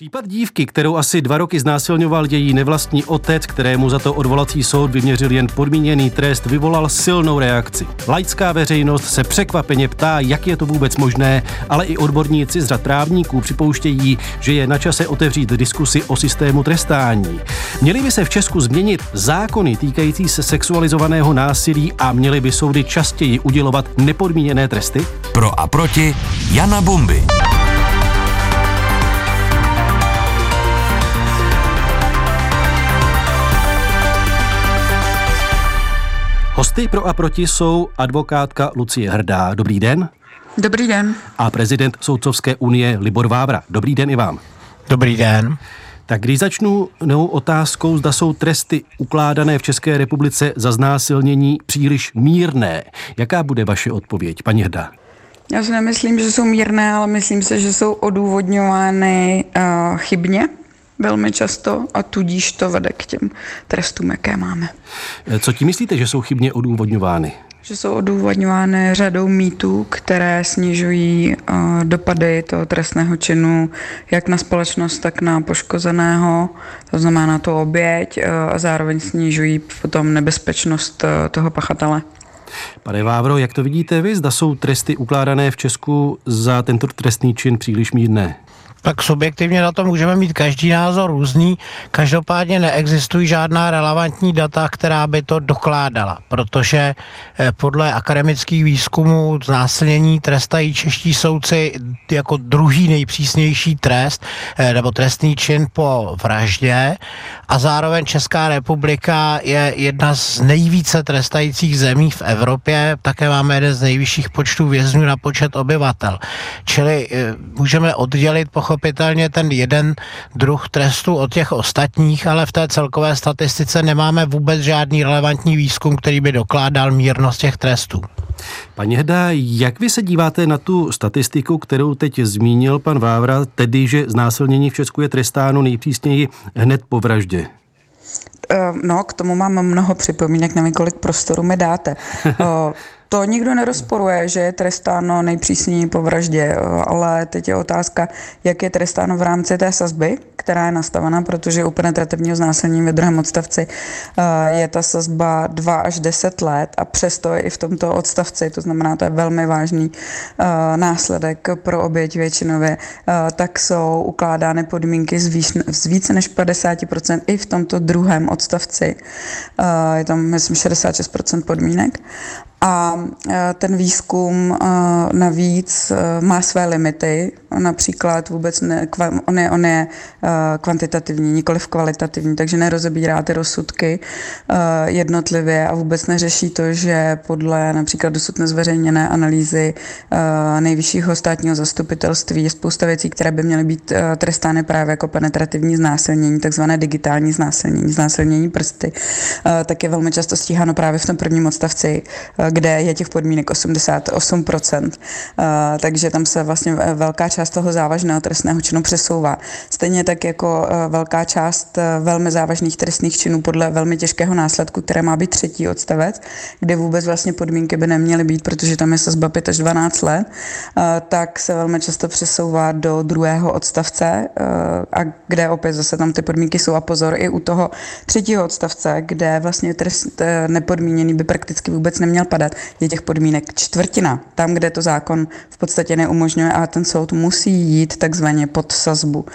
Případ dívky, kterou asi dva roky znásilňoval její nevlastní otec, kterému za to odvolací soud vyměřil jen podmíněný trest, vyvolal silnou reakci. Laická veřejnost se překvapeně ptá, jak je to vůbec možné, ale i odborníci z řad právníků připouštějí, že je na čase otevřít diskusi o systému trestání. Měly by se v Česku změnit zákony týkající se sexualizovaného násilí a měly by soudy častěji udělovat nepodmíněné tresty? Pro a proti Jana Bomby. Hosty pro a proti jsou advokátka Lucie Hrdá. Dobrý den. Dobrý den. A prezident Soudcovské unie Libor Vávra. Dobrý den i vám. Dobrý den. Tak když začnu novou otázkou, zda jsou tresty ukládané v České republice za znásilnění příliš mírné. Jaká bude vaše odpověď, paní Hrdá? Já si nemyslím, že jsou mírné, ale myslím si, že jsou odůvodňovány uh, chybně velmi často a tudíž to vede k těm trestům, jaké máme. Co tím myslíte, že jsou chybně odůvodňovány? Že jsou odůvodňovány řadou mýtů, které snižují uh, dopady toho trestného činu jak na společnost, tak na poškozeného, to znamená na tu oběť uh, a zároveň snižují potom nebezpečnost uh, toho pachatele. Pane Vávro, jak to vidíte vy? Zda jsou tresty ukládané v Česku za tento trestný čin příliš mírné? Tak subjektivně na to můžeme mít každý názor různý. Každopádně neexistují žádná relevantní data, která by to dokládala, protože eh, podle akademických výzkumů znásilnění trestají čeští soudci jako druhý nejpřísnější trest eh, nebo trestný čin po vraždě a zároveň Česká republika je jedna z nejvíce trestajících zemí v Evropě, také máme jeden z nejvyšších počtů vězňů na počet obyvatel. Čili eh, můžeme oddělit pochopit pochopitelně ten jeden druh trestu od těch ostatních, ale v té celkové statistice nemáme vůbec žádný relevantní výzkum, který by dokládal mírnost těch trestů. Paní Heda, jak vy se díváte na tu statistiku, kterou teď zmínil pan Vávra, tedy, že znásilnění v Česku je trestáno nejpřísněji hned po vraždě? Eh, no, k tomu mám mnoho připomínek, nevím, kolik prostoru mi dáte. To nikdo nerozporuje, že je trestáno nejpřísněji po vraždě, ale teď je otázka, jak je trestáno v rámci té sazby, která je nastavena, protože u penetrativního znásilnění ve druhém odstavci eh, je ta sazba 2 až 10 let a přesto je i v tomto odstavci, to znamená, to je velmi vážný eh, následek pro oběť většinově, eh, tak jsou ukládány podmínky z, výš, z více než 50% i v tomto druhém odstavci. Je tam, myslím, 66% podmínek. A e, ten výzkum e, navíc e, má své limity, například vůbec ne, on, je, on je kvantitativní, nikoli kvalitativní, takže nerozebírá ty rozsudky jednotlivě a vůbec neřeší to, že podle například dosud nezveřejněné analýzy nejvyššího státního zastupitelství je spousta věcí, které by měly být trestány právě jako penetrativní znásilnění, takzvané digitální znásilnění, znásilnění prsty, tak je velmi často stíháno právě v tom prvním odstavci kde je těch podmínek 88%. Eh, takže tam se vlastně velká část toho závažného trestného činu přesouvá. Stejně tak jako eh, velká část eh, velmi závažných trestných činů podle velmi těžkého následku, které má být třetí odstavec, kde vůbec vlastně podmínky by neměly být, protože tam je sazba 5 až 12 let, tak se velmi často přesouvá do druhého odstavce, a kde opět zase tam ty podmínky jsou a pozor i u toho třetího odstavce, kde vlastně trest nepodmíněný by prakticky vůbec neměl padat padat, je těch podmínek čtvrtina. Tam, kde to zákon v podstatě neumožňuje a ten soud musí jít takzvaně pod sazbu.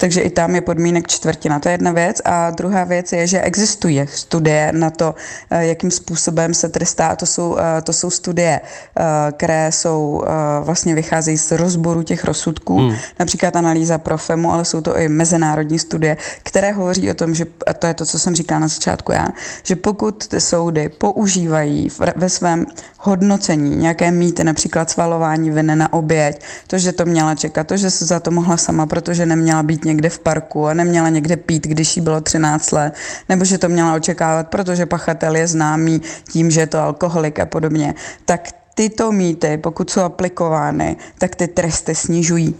Takže i tam je podmínek čtvrtina. To je jedna věc. A druhá věc je, že existuje studie na to, eh, jakým způsobem se trestá. To jsou, eh, to jsou studie, eh, které jsou vlastně vycházejí z rozboru těch rozsudků, hmm. například analýza Profemu, ale jsou to i mezinárodní studie, které hovoří o tom, že, a to je to, co jsem říkala na začátku já, že pokud ty soudy používají ve své svém hodnocení, nějaké mýty, například svalování viny na oběť, to, že to měla čekat, to, že se za to mohla sama, protože neměla být někde v parku a neměla někde pít, když jí bylo 13 let, nebo že to měla očekávat, protože pachatel je známý tím, že je to alkoholik a podobně, tak tyto mýty, pokud jsou aplikovány, tak ty tresty snižují.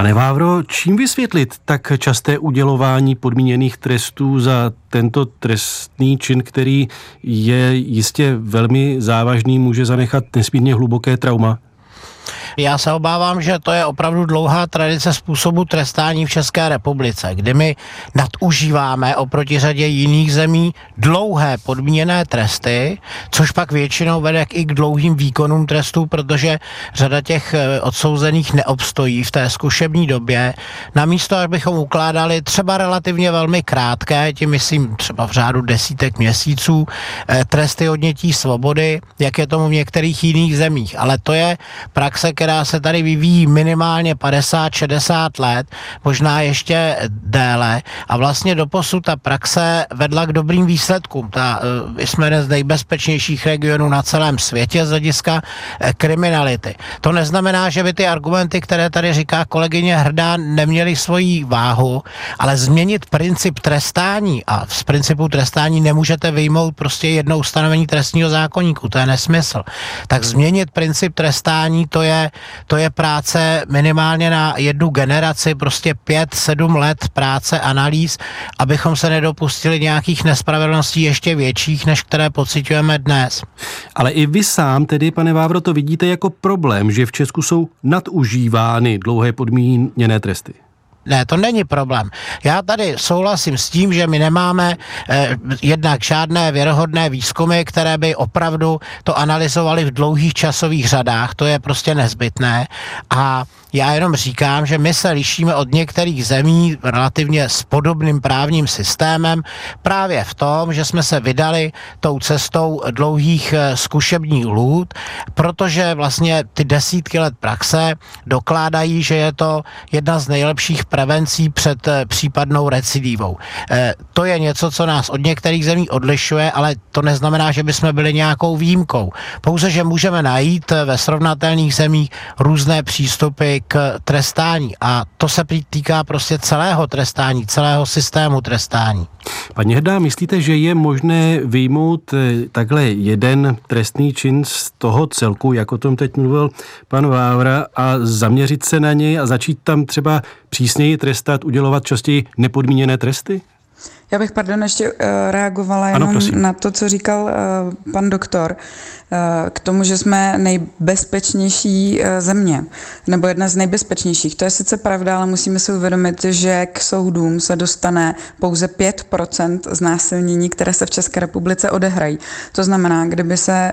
Pane Vávro, čím vysvětlit tak časté udělování podmíněných trestů za tento trestný čin, který je jistě velmi závažný, může zanechat nesmírně hluboké trauma? Já se obávám, že to je opravdu dlouhá tradice způsobu trestání v České republice, kdy my nadužíváme oproti řadě jiných zemí dlouhé podmíněné tresty, což pak většinou vede i k dlouhým výkonům trestů, protože řada těch eh, odsouzených neobstojí v té zkušební době. Namísto, abychom ukládali třeba relativně velmi krátké, tím myslím třeba v řádu desítek měsíců, eh, tresty odnětí svobody, jak je tomu v některých jiných zemích. Ale to je praxe, která se tady vyvíjí minimálně 50-60 let, možná ještě déle. A vlastně doposud ta praxe vedla k dobrým výsledkům. Ta, eh, jsme jeden z nejbezpečnějších regionů na celém světě z hlediska eh, kriminality. To neznamená, že by ty argumenty, které tady říká kolegyně Hrdá, neměly svoji váhu, ale změnit princip trestání a z principu trestání nemůžete vyjmout prostě jedno ustanovení trestního zákonníku, to je nesmysl. Tak změnit princip trestání, to je, to je práce minimálně na jednu generaci, prostě pět, sedm let práce, analýz, abychom se nedopustili nějakých nespravedlností ještě větších, než které pocitujeme dnes. Ale i vy sám tedy, pane Vávro, to vidíte jako problém, že v Česku jsou nadužívány dlouhé podmíněné tresty. Ne, to není problém. Já tady souhlasím s tím, že my nemáme eh, jednak žádné věrohodné výzkumy, které by opravdu to analyzovaly v dlouhých časových řadách, to je prostě nezbytné. A já jenom říkám, že my se lišíme od některých zemí relativně s podobným právním systémem právě v tom, že jsme se vydali tou cestou dlouhých eh, zkušebních lhůt, protože vlastně ty desítky let praxe dokládají, že je to jedna z nejlepších prevencí před eh, případnou recidivou. Eh, to je něco, co nás od některých zemí odlišuje, ale to neznamená, že bychom byli nějakou výjimkou. Pouze, že můžeme najít ve srovnatelných zemích různé přístupy k trestání a to se týká prostě celého trestání, celého systému trestání. Paní Hrdá, myslíte, že je možné vyjmout eh, takhle jeden trestný čin z toho celku, jak o tom teď mluvil pan Vávra, a zaměřit se na něj a začít tam třeba přísněji trestat, udělovat častěji nepodmíněné tresty? Já bych, pardon, ještě uh, reagovala jenom ano, na to, co říkal uh, pan doktor. K tomu, že jsme nejbezpečnější země, nebo jedna z nejbezpečnějších. To je sice pravda, ale musíme si uvědomit, že k soudům se dostane pouze 5% znásilnění, které se v České republice odehrají. To znamená, kdyby se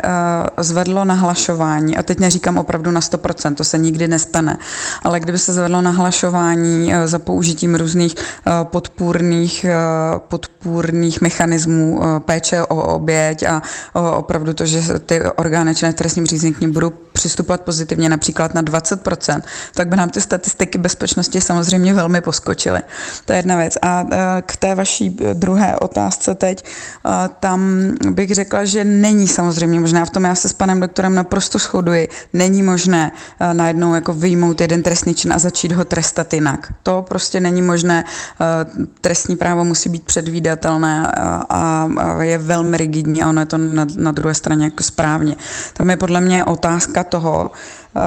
zvedlo nahlašování, a teď neříkám opravdu na 100%, to se nikdy nestane, ale kdyby se zvedlo nahlašování za použitím různých podpůrných podpůrných mechanismů eh, péče o oběť a opravdu to, že ty orgány činné trestním řízení k ním budou přistupovat pozitivně například na 20%, tak by nám ty statistiky bezpečnosti samozřejmě velmi poskočily. To je jedna věc. A eh, k té vaší druhé otázce teď, eh, tam bych řekla, že není samozřejmě možná, v tom já se s panem doktorem naprosto shoduji, není možné najednou jako vyjmout jeden trestný čin a začít ho trestat jinak. To prostě není možné. Trestní právo musí být předvídatelné a, je velmi rigidní a ono je to na, na druhé straně jako správně. Tam je podle mě otázka toho, uh,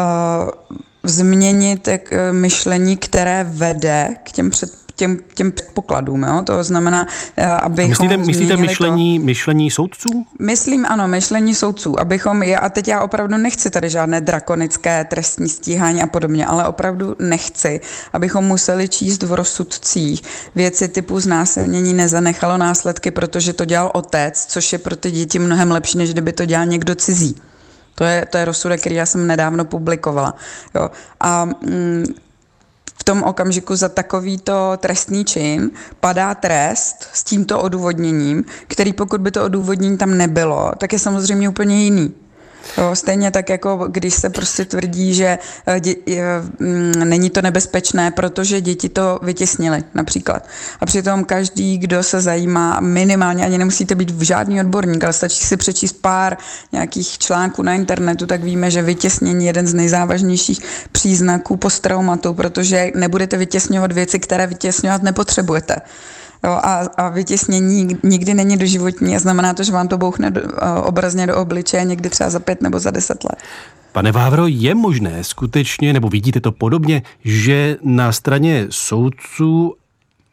změnit jak, myšlení, které vede k těm před, těm, těm předpokladům. Jo? To znamená, eh, aby myslíte, myslíte myšlení, to, myšlení soudců? Myslím, ano, myšlení soudců. Abychom, je, a teď já opravdu nechci tady žádné drakonické trestní stíhání a podobně, ale opravdu nechci, abychom museli číst v rozsudcích věci typu znásilnění nezanechalo následky, protože to dělal otec, což je pro ty děti mnohem lepší, než kdyby to dělal někdo cizí. To je, to je rozsudek, který já jsem nedávno publikovala. Jo. A mm, v tom okamžiku za takovýto trestný čin padá trest s tímto odůvodněním, který pokud by to odůvodnění tam nebylo, tak je samozřejmě úplně jiný. Stejně tak, jako když se prostě tvrdí, že eh, dě, mm, není to nebezpečné, protože děti to vytěsnily například. A přitom každý, kdo se zajímá minimálně, ani nemusíte být v žádný odborník, ale stačí si přečíst pár nějakých článků na internetu, tak víme, že vytěsnění je jeden z nejzávažnějších příznaků posttraumatu, protože nebudete vytěsňovat věci, které vytěsňovat nepotřebujete. Jo, a, a vytěsnění nikdy není doživotní a znamená to, že vám to bouchne do, obrazně do obličeje někdy třeba za pět nebo za deset let. Pane Vávro, je možné skutečně, nebo vidíte to podobně, že na straně soudců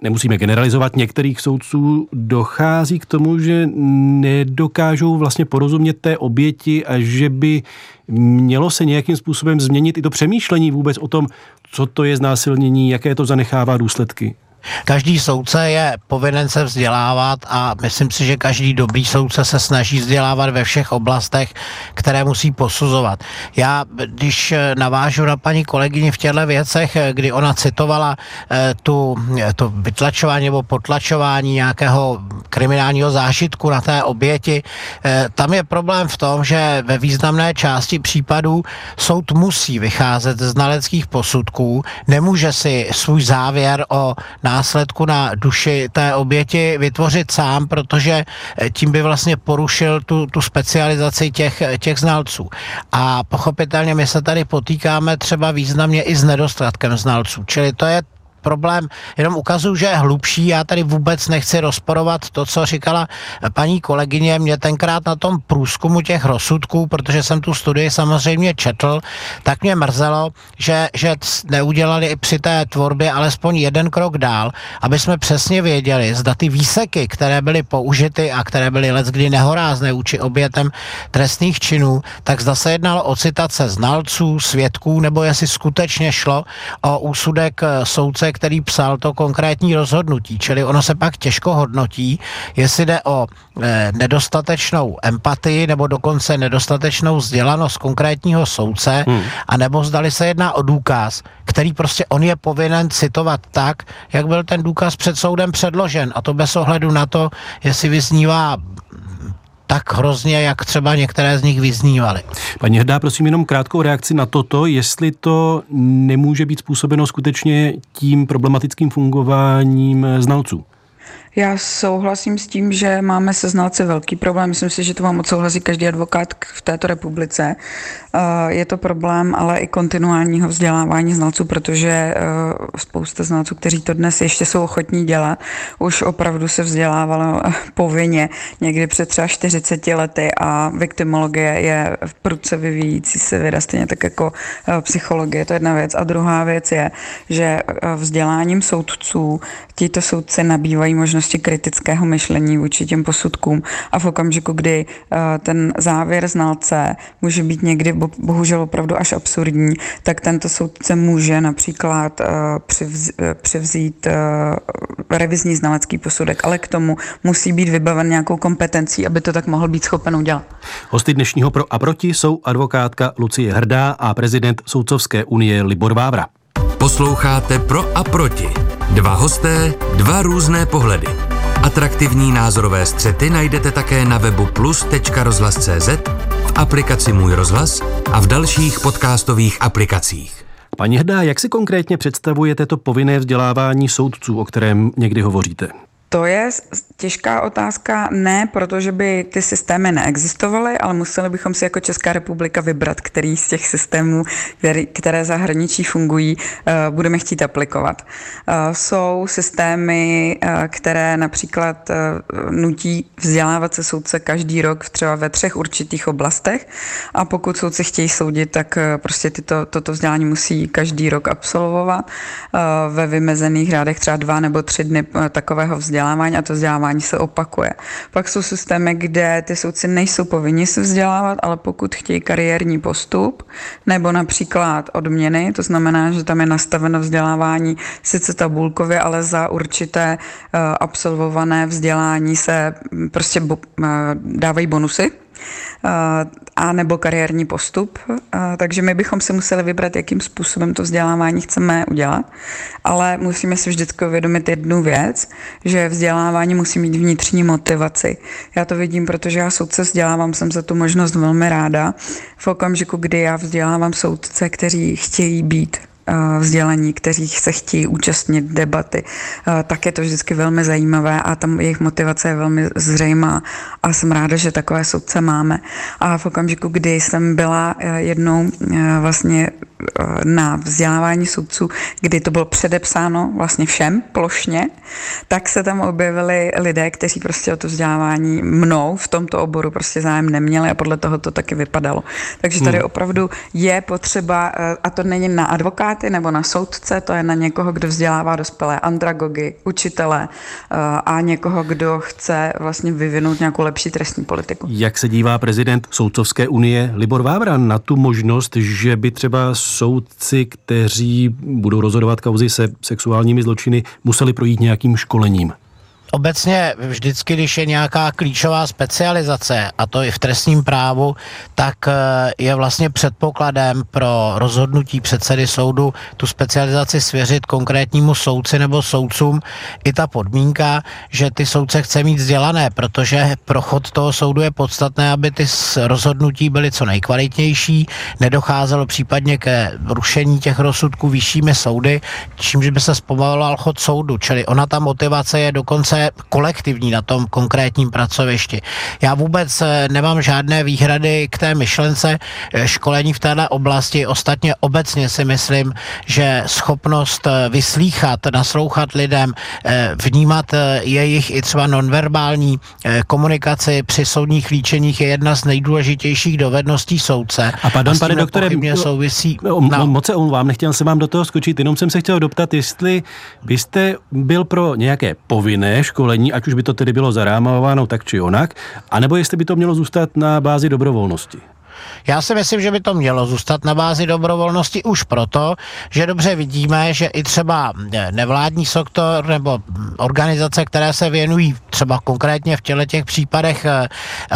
nemusíme generalizovat, některých soudců dochází k tomu, že nedokážou vlastně porozumět té oběti a že by mělo se nějakým způsobem změnit i to přemýšlení vůbec o tom, co to je znásilnění, jaké to zanechává důsledky? Každý soudce je povinen se vzdělávat a myslím si, že každý dobrý soudce se snaží vzdělávat ve všech oblastech, které musí posuzovat. Já, když navážu na paní kolegyni v těchto věcech, kdy ona citovala eh, tu, to vytlačování nebo potlačování nějakého kriminálního zážitku na té oběti, eh, tam je problém v tom, že ve významné části případů soud musí vycházet z znaleckých posudků, nemůže si svůj závěr o následku na duši té oběti vytvořit sám, protože eh, tím by vlastně porušil tu, tu specializaci těch, těch znalců. A pochopitelně my se tady potýkáme třeba významně i s nedostatkem znalců, čili to je problém jenom ukazuju, že je hlubší. Já tady vůbec nechci rozporovat to, co říkala paní kolegyně. Mě tenkrát na tom průzkumu těch rozsudků, protože jsem tu studii samozřejmě četl, tak mě mrzelo, že, že neudělali i při té tvorbě alespoň jeden krok dál, aby jsme přesně věděli, zda ty výseky, které byly použity a které byly leckdy nehorázné vůči obětem trestných činů, tak zda se jednalo o citace znalců, svědků, nebo jestli skutečně šlo o úsudek soudce, který psal to konkrétní rozhodnutí. Čili ono se pak těžko hodnotí, jestli jde o e, nedostatečnou empatii nebo dokonce nedostatečnou vzdělanost konkrétního soudce, hmm. a nebo zdali se jedná o důkaz, který prostě on je povinen citovat tak, jak byl ten důkaz před soudem předložen. A to bez ohledu na to, jestli vyznívá tak hrozně, jak třeba některé z nich vyznívaly. Paní Hrdá, prosím jenom krátkou reakci na toto, jestli to nemůže být způsobeno skutečně tím problematickým fungováním znalců. Já souhlasím s tím, že máme se znalci velký problém. Myslím si, že to vám odsouhlasí každý advokát v této republice. Eh, je to problém ale i kontinuálního vzdělávání znalců, protože eh, spousta znalců, kteří to dnes ještě jsou ochotní dělat, už opravdu se vzdělávalo eh, povinně někdy před třeba 40 lety a viktimologie je v prudce vyvíjící se věda, stejně tak jako psychologie, to je jedna věc. A druhá věc je, že vzděláním soudců tito soudci nabývají možnosti kritického myšlení vůči těm posudkům a v okamžiku, kdy ten závěr znalce může být někdy bohužel opravdu až absurdní, tak tento soudce může například přivz, uh, převzít revizní znalecký posudek, ale k tomu musí být vybaven nějakou kompetencí, aby to tak mohl být schopen udělat. Hosty dnešního Pro a proti jsou advokátka Lucie Hrdá a prezident Soudcovské unie Libor Vávra. Posloucháte Pro a proti. Dva hosté, dva různé pohledy. Atraktivní názorové střety najdete také na webu plus.rozhlas.cz aplikaci Můj rozhlas a v dalších podcastových aplikacích. Paní Hrdá, jak si konkrétně představujete to povinné vzdělávání soudců, o kterém někdy hovoříte? To je těžká otázka, ne protože by ty systémy neexistovaly, ale museli bychom si jako Česká republika vybrat, který z těch systémů, které zahraničí fungují, eh, budeme chtít aplikovat. Eh, jsou systémy, eh, které například nutí vzdělávat se soudce každý rok třeba ve třech určitých oblastech a pokud soudci chtějí soudit, tak prostě tyto, toto vzdělání musí každý rok absolvovat ve vymezených řádech třeba dva nebo tři dny takového vzdělání vzdělávání a to vzdělávání se opakuje. Pak jsou systémy, kde ty soudci nejsou povinni se vzdělávat, ale pokud chtějí kariérní postup nebo například odměny, to znamená, že tam je nastaveno vzdělávání sice tabulkově, ale za určité uh, absolvované vzdělání se prostě bo, uh, dávají bonusy a nebo kariérní postup. Takže my bychom si museli vybrat, jakým způsobem to vzdělávání chceme udělat, ale musíme si vždycky uvědomit jednu věc, že vzdělávání musí mít vnitřní motivaci. Já to vidím, protože já soudce vzdělávám, jsem za tu možnost velmi ráda. V okamžiku, kdy já vzdělávám soudce, kteří chtějí být vzdělaní, kteří se chtějí účastnit debaty, tak je to vždycky velmi zajímavé a tam jejich motivace je velmi zřejmá a jsem ráda, že takové soudce máme. A v okamžiku, kdy jsem byla e, jednou e, vlastně e, na vzdělávání soudců, kdy to bylo předepsáno vlastně všem plošně, tak se tam objevili lidé, kteří prostě o to vzdělávání mnou v tomto oboru prostě zájem neměli a podle toho to taky vypadalo. Takže tady hmm. opravdu je potřeba, a to není na advokát, advokáty nebo na soudce, to je na někoho, kdo vzdělává dospělé andragogy, učitele a někoho, kdo chce vlastně vyvinout nějakou lepší trestní politiku. Jak se dívá prezident Soudcovské unie Libor Vávran na tu možnost, že by třeba soudci, kteří budou rozhodovat kauzy se sexuálními zločiny, museli projít nějakým školením? Obecně vždycky, když je nějaká klíčová specializace, a to i v trestním právu, tak eh, je vlastně předpokladem pro rozhodnutí předsedy soudu tu specializaci svěřit konkrétnímu soudci nebo soudcům i ta podmínka, že ty soudce chce mít vzdělané, protože prochod toho soudu je podstatné, aby ty rozhodnutí byly co nejkvalitnější, nedocházelo případně ke rušení těch rozsudků vyššími soudy, čímž by se zpomaloval chod soudu, čili ona ta motivace je dokonce práce kolektivní na tom konkrétním pracovišti. Já vůbec eh, nemám žádné výhrady k té myšlence eh, školení v této oblasti. Ostatně obecně si myslím, že schopnost eh, vyslíchat, naslouchat lidem, vnímat jejich i třeba nonverbální komunikaci při soudních líčeních je jedna z nejdůležitějších dovedností soudce. A pardon, pane doktore, souvisí... No, no. Moc se omlouvám, nechtěl jsem vám do toho skočit, jenom jsem se chtěl doptat, jestli byste byl pro nějaké povinné školení, ať už by to tedy bylo zarámováno tak či onak, anebo jestli by to mělo zůstat na bázi dobrovolnosti. Já si myslím, že by to mělo zůstat na bázi dobrovolnosti už proto, že dobře vidíme, že i třeba nevládní sektor nebo organizace, které se věnují třeba konkrétně v těle těch případech eh,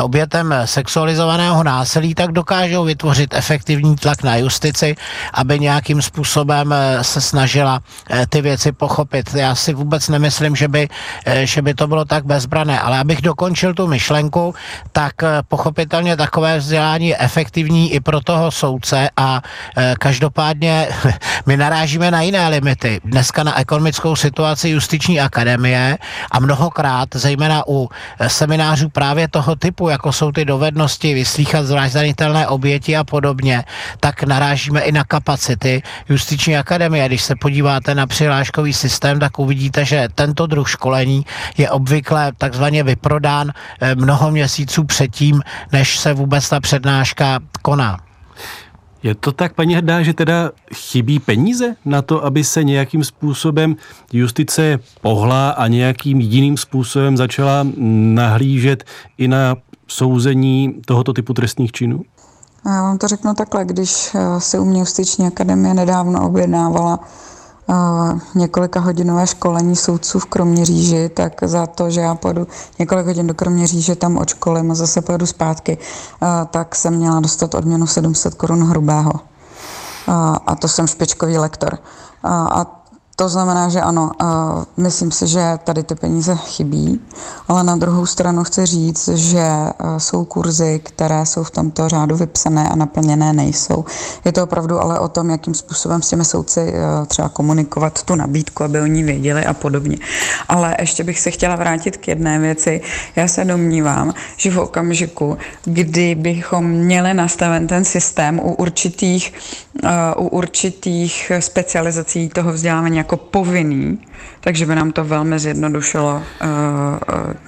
obětem sexualizovaného násilí, tak dokážou vytvořit efektivní tlak na justici, aby nějakým způsobem eh, se snažila eh, ty věci pochopit. Já si vůbec nemyslím, že by, že by to bylo tak bezbrané, ale abych dokončil tu myšlenku, tak pochopitelně takové vzdělání je efektivní i pro toho soudce a e, každopádně my narážíme na jiné limity. Dneska na ekonomickou situaci justiční akademie a mnohokrát, zejména u e, seminářů právě toho typu, jako jsou ty dovednosti vyslíchat zvlášť oběti a podobně, tak narážíme i na kapacity justiční akademie. Když se podíváte na přihláškový systém, tak uvidíte, že tento druh školení je obvykle takzvaně vyprodán e, mnoho měsíců předtím, než se vůbec ta přednáška dneska koná. Je to tak, paní Hrdá, že teda chybí peníze na to, aby se nějakým způsobem justice pohla a nějakým jiným způsobem začala nahlížet i na souzení tohoto typu trestních činů? Já vám to řeknu takhle, když eh, se u mě Justiční akademie nedávno objednávala několika hodinové školení soudců v Kroměříži, tak za to, že já pojedu několik hodin do Kroměříže, tam odškolím a zase pojedu zpátky, tak jsem měla dostat odměnu 700 korun hrubého. A to jsem špičkový lektor. A to znamená, že ano, myslím si, že tady ty peníze chybí, ale na druhou stranu chci říct, že jsou kurzy, které jsou v tomto řádu vypsané a naplněné nejsou. Je to opravdu ale o tom, jakým způsobem s těmi soudci třeba komunikovat tu nabídku, aby oni věděli a podobně. Ale ještě bych se chtěla vrátit k jedné věci. Já se domnívám, že v okamžiku, kdy bychom měli nastaven ten systém u určitých, u určitých specializací toho vzdělávání jako povinný, takže by nám to velmi zjednodušilo uh,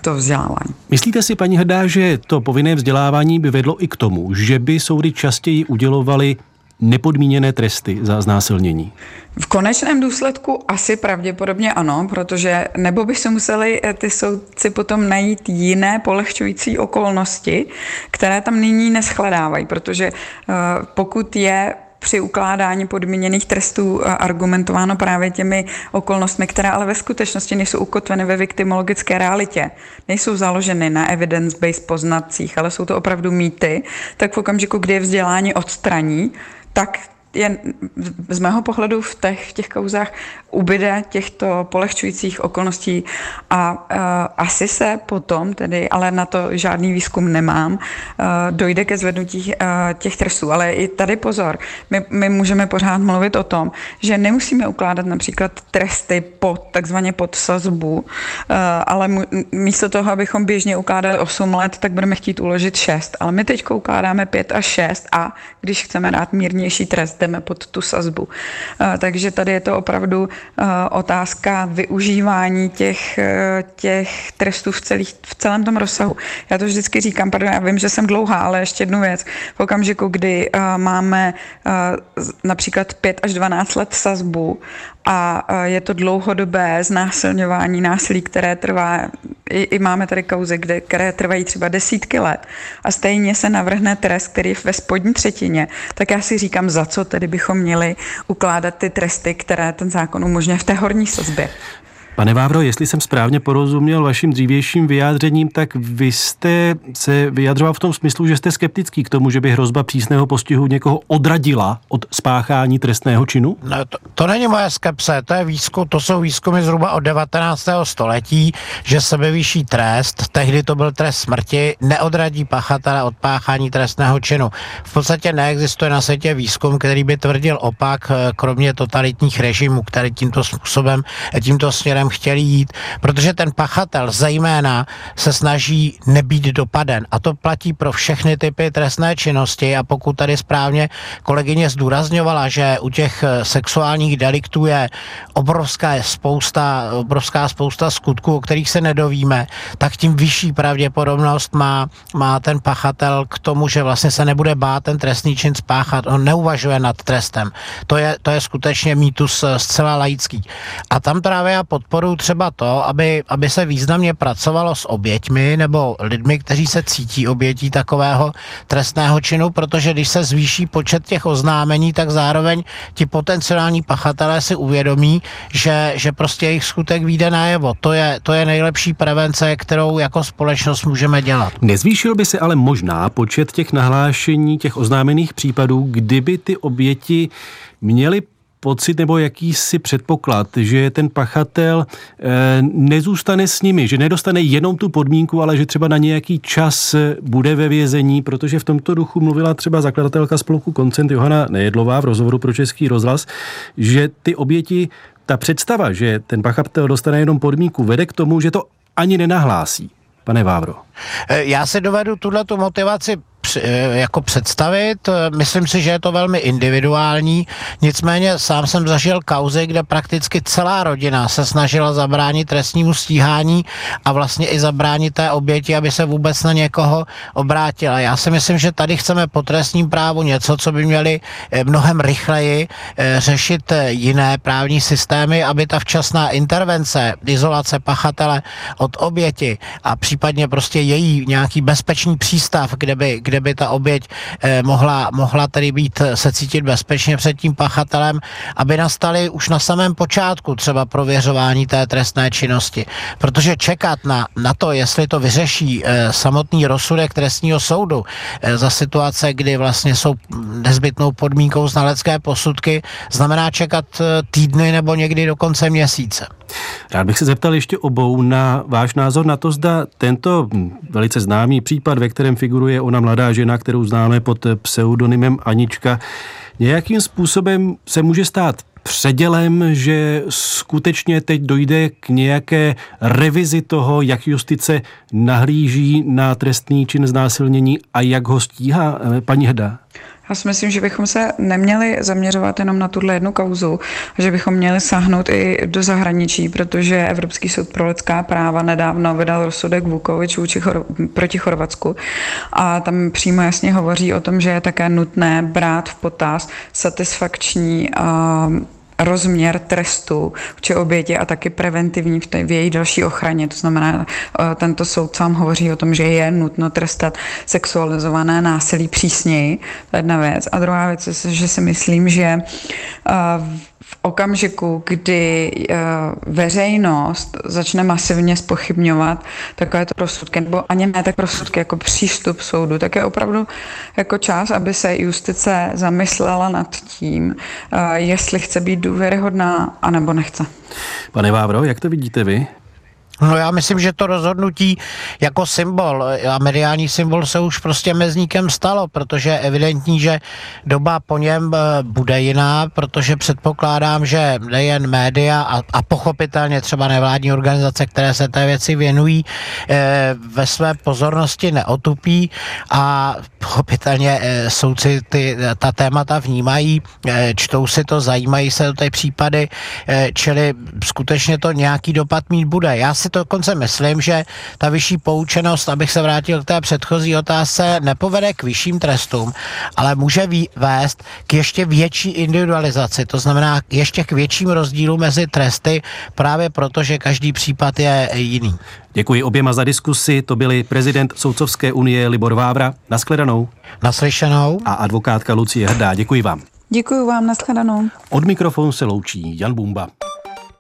to vzdělávání. Myslíte si, paní Hrdá, že to povinné vzdělávání by vedlo i k tomu, že by soudy častěji udělovaly nepodmíněné tresty za znásilnění? V konečném důsledku asi pravděpodobně ano, protože nebo by se museli eh, ty soudci potom najít jiné polehčující okolnosti, které tam nyní neschledávají, protože pokud je při ukládání podmíněných trestů eh, argumentováno právě těmi okolnostmi, které ale ve skutečnosti nejsou ukotveny ve viktimologické realitě. Nejsou založeny na evidence-based poznatcích, ale jsou to opravdu mýty, tak v okamžiku, kdy je vzdělání odstraní, tak je z mého pohledu v těch, v těch kauzách ubyde těchto polehčujících okolností a uh, asi se potom, tedy, ale na to žádný výzkum nemám, uh, dojde ke zvednutí uh, těch trestů. Ale i tady pozor, my, my můžeme pořád mluvit o tom, že nemusíme ukládat například tresty pod, takzvaně pod sazbu, uh, ale mu, místo toho, abychom běžně ukládali 8 let, tak budeme chtít uložit 6. Ale my teď ukládáme 5 až 6 a když chceme dát mírnější trest, jdeme pod tu sazbu. Takže tady je to opravdu otázka využívání těch, těch trestů v, celý, v celém tom rozsahu. Já to vždycky říkám, pardon, já vím, že jsem dlouhá, ale ještě jednu věc. V okamžiku, kdy máme například 5 až 12 let sazbu a je to dlouhodobé znásilňování, násilí, které trvá, i, i máme tady kauzy, kde, které trvají třeba desítky let a stejně se navrhne trest, který je ve spodní třetině, tak já si říkám, za co tedy bychom měli ukládat ty tresty, které ten zákon umožňuje v té horní sazbě. Pane Vávro, jestli jsem správně porozuměl vašim dřívějším vyjádřením, tak vy jste se vyjadřoval v tom smyslu, že jste skeptický k tomu, že by hrozba přísného postihu někoho odradila od spáchání trestného činu? No, to, to není moje skepse, to je výzkum, to jsou výzkumy zhruba od 19. století, že sebevyšší trest, tehdy to byl trest smrti, neodradí pachatele od páchání trestného činu. V podstatě neexistuje na světě výzkum, který by tvrdil opak, eh, kromě totalitních režimů, které tímto způsobem, tímto směrem směrem chtěli jít, protože ten pachatel zejména se snaží nebýt dopaden a to platí pro všechny typy trestné činnosti a pokud tady správně kolegyně zdůrazňovala, že u těch eh, sexuálních deliktů je obrovská spousta, obrovská spousta skutků, o kterých se nedovíme, tak tím vyšší pravděpodobnost má, má ten pachatel k tomu, že vlastně se nebude bát ten trestný čin spáchat. On neuvažuje nad trestem. To je, to je skutečně mýtus eh, zcela laický. A tam právě já podporuji podporuji třeba to, aby, aby se významně pracovalo s oběťmi nebo lidmi, kteří se cítí obětí takového trestného činu, protože když se zvýší počet těch oznámení, tak zároveň ti potenciální pachatelé si uvědomí, že, že prostě jejich skutek vyjde najevo. To je, to je nejlepší prevence, kterou jako společnost můžeme dělat. Nezvýšil by se ale možná počet těch nahlášení, těch oznámených případů, kdyby ty oběti měli pocit nebo jakýsi předpoklad, že ten pachatel eh, nezůstane s nimi, že nedostane jenom tu podmínku, ale že třeba na nějaký čas bude ve vězení, protože v tomto duchu mluvila třeba zakladatelka spolku Koncent Johana Nejedlová v rozhovoru pro Český rozhlas, že ty oběti, ta představa, že ten pachatel dostane jenom podmínku, vede k tomu, že to ani nenahlásí. Pane Vávro. Eh, já se dovedu tuhle motivaci Eh, jako představit. Myslím si, že je to velmi individuální. Nicméně sám jsem zažil kauzy, kde prakticky celá rodina se snažila zabránit trestnímu stíhání a vlastně i zabránit té oběti, aby se vůbec na někoho obrátila. Já si myslím, že tady chceme po trestním právu něco, co by měli eh, mnohem rychleji eh, řešit jiné právní systémy, aby ta včasná intervence, izolace pachatele od oběti a případně prostě její nějaký bezpečný přístav, kde by, kde by ta oběť eh, mohla, mohla tedy být, eh, se cítit bezpečně před tím pachatelem, aby nastaly už na samém počátku třeba prověřování té trestné činnosti. Protože čekat na, na to, jestli to vyřeší eh, samotný rozsudek trestního soudu za situace, kdy vlastně jsou nezbytnou podmínkou znalecké posudky, znamená čekat týdny nebo někdy do konce měsíce. Rád bych se zeptal ještě obou na váš názor na to, zda tento velice známý případ, ve kterém figuruje ona mladá žena, kterou známe pod pseudonymem Anička, nějakým způsobem se může stát předělem, že skutečně teď dojde k nějaké revizi toho, jak justice nahlíží na trestný čin znásilnění a jak ho stíhá paní Heda? Já si myslím, že bychom se neměli zaměřovat jenom na tuhle jednu kauzu, že bychom měli sáhnout i do zahraničí, protože Evropský soud pro lidská práva nedávno vydal rozsudek Vukovič Chor- proti Chorvatsku. A tam přímo jasně hovoří o tom, že je také nutné brát v potaz satisfakční uh, rozměr trestu vůči oběti a taky preventivní v, té, v její další ochraně. To znamená, eh, tento soud sám hovoří o tom, že je nutno trestat sexualizované násilí přísněji. To je jedna věc. A druhá věc je, že si myslím, že eh, v okamžiku, kdy uh, veřejnost začne masivně spochybňovat takovéto prosudky, nebo ani ne tak prosudky jako přístup soudu, tak je opravdu jako čas, aby se justice zamyslela nad tím, uh, jestli chce být důvěryhodná, anebo nechce. Pane Vávro, jak to vidíte vy? No já myslím, že to rozhodnutí jako symbol a mediální symbol se už prostě mezníkem stalo, protože je evidentní, že doba po něm eh, bude jiná, protože předpokládám, že nejen média a, a pochopitelně třeba nevládní organizace, které se té věci věnují, eh, ve své pozornosti neotupí a pochopitelně eh, soudci ty, ta témata vnímají, čtou si to, zajímají se do té případy, čili skutečně to nějaký dopad mít bude. Já si to dokonce myslím, že ta vyšší poučenost, abych se vrátil k té předchozí otázce, nepovede k vyšším trestům, ale může vést k ještě větší individualizaci, to znamená ještě k větším rozdílu mezi tresty, právě proto, že každý případ je jiný. Děkuji oběma za diskusi. To byli prezident Soudcovské unie Libor Vávra. Naschledanou. Naslyšenou. A advokátka Lucie Hrdá. Děkuji vám. Děkuji vám, naschledanou. Od mikrofonu se loučí Jan Bumba.